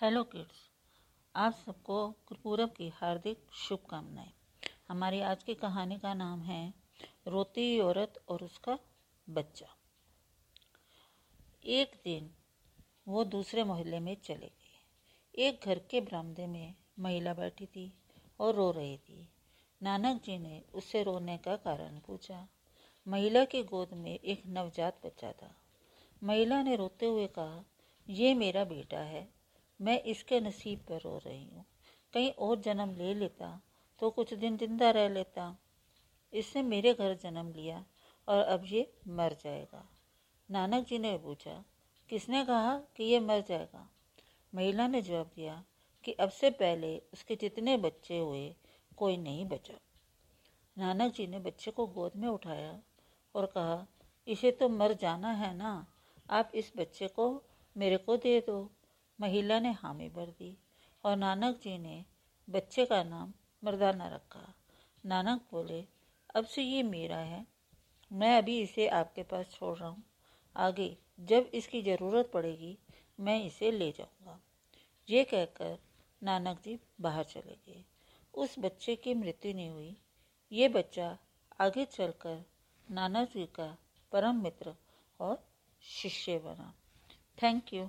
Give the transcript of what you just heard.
Hello kids आप सबको गुरपूरब की हार्दिक शुभकामनाएँ। हमारी आज की कहानी का नाम है, रोती औरत और उसका बच्चा। एक दिन वो दूसरे मोहल्ले में चले गए। एक घर के बरामदे में महिला बैठी थी और रो रही थी। नानक जी ने उससे रोने का कारण पूछा। महिला की गोद में एक नवजात बच्चा था। महिला ने रोते हुए कहा, ये मेरा बेटा है। मैं इसके नसीब पर रो रही हूँ। कहीं और जन्म ले लेता तो कुछ दिन ज़िंदा रह लेता। इसने मेरे घर जन्म लिया और अब ये मर जाएगा। नानक जी ने पूछा, किसने कहा कि ये मर जाएगा? महिला ने जवाब दिया कि अब से पहले उसके जितने बच्चे हुए, कोई नहीं बचा। नानक जी ने बच्चे को गोद में उठाया और कहा, इसे तो मर जाना है ना, आप इस बच्चे को मेरे को दे दो। महिला ने हामी भर दी और नानक जी ने बच्चे का नाम मर्दाना रखा। नानक बोले, अब से ये मेरा है। मैं अभी इसे आपके पास छोड़ रहा हूँ। आगे जब इसकी ज़रूरत पड़ेगी, मैं इसे ले जाऊँगा। ये कहकर नानक जी बाहर चले गए। उस बच्चे की मृत्यु नहीं हुई। ये बच्चा आगे चलकर नानक जी का परम मित्र और शिष्य बना। Thank you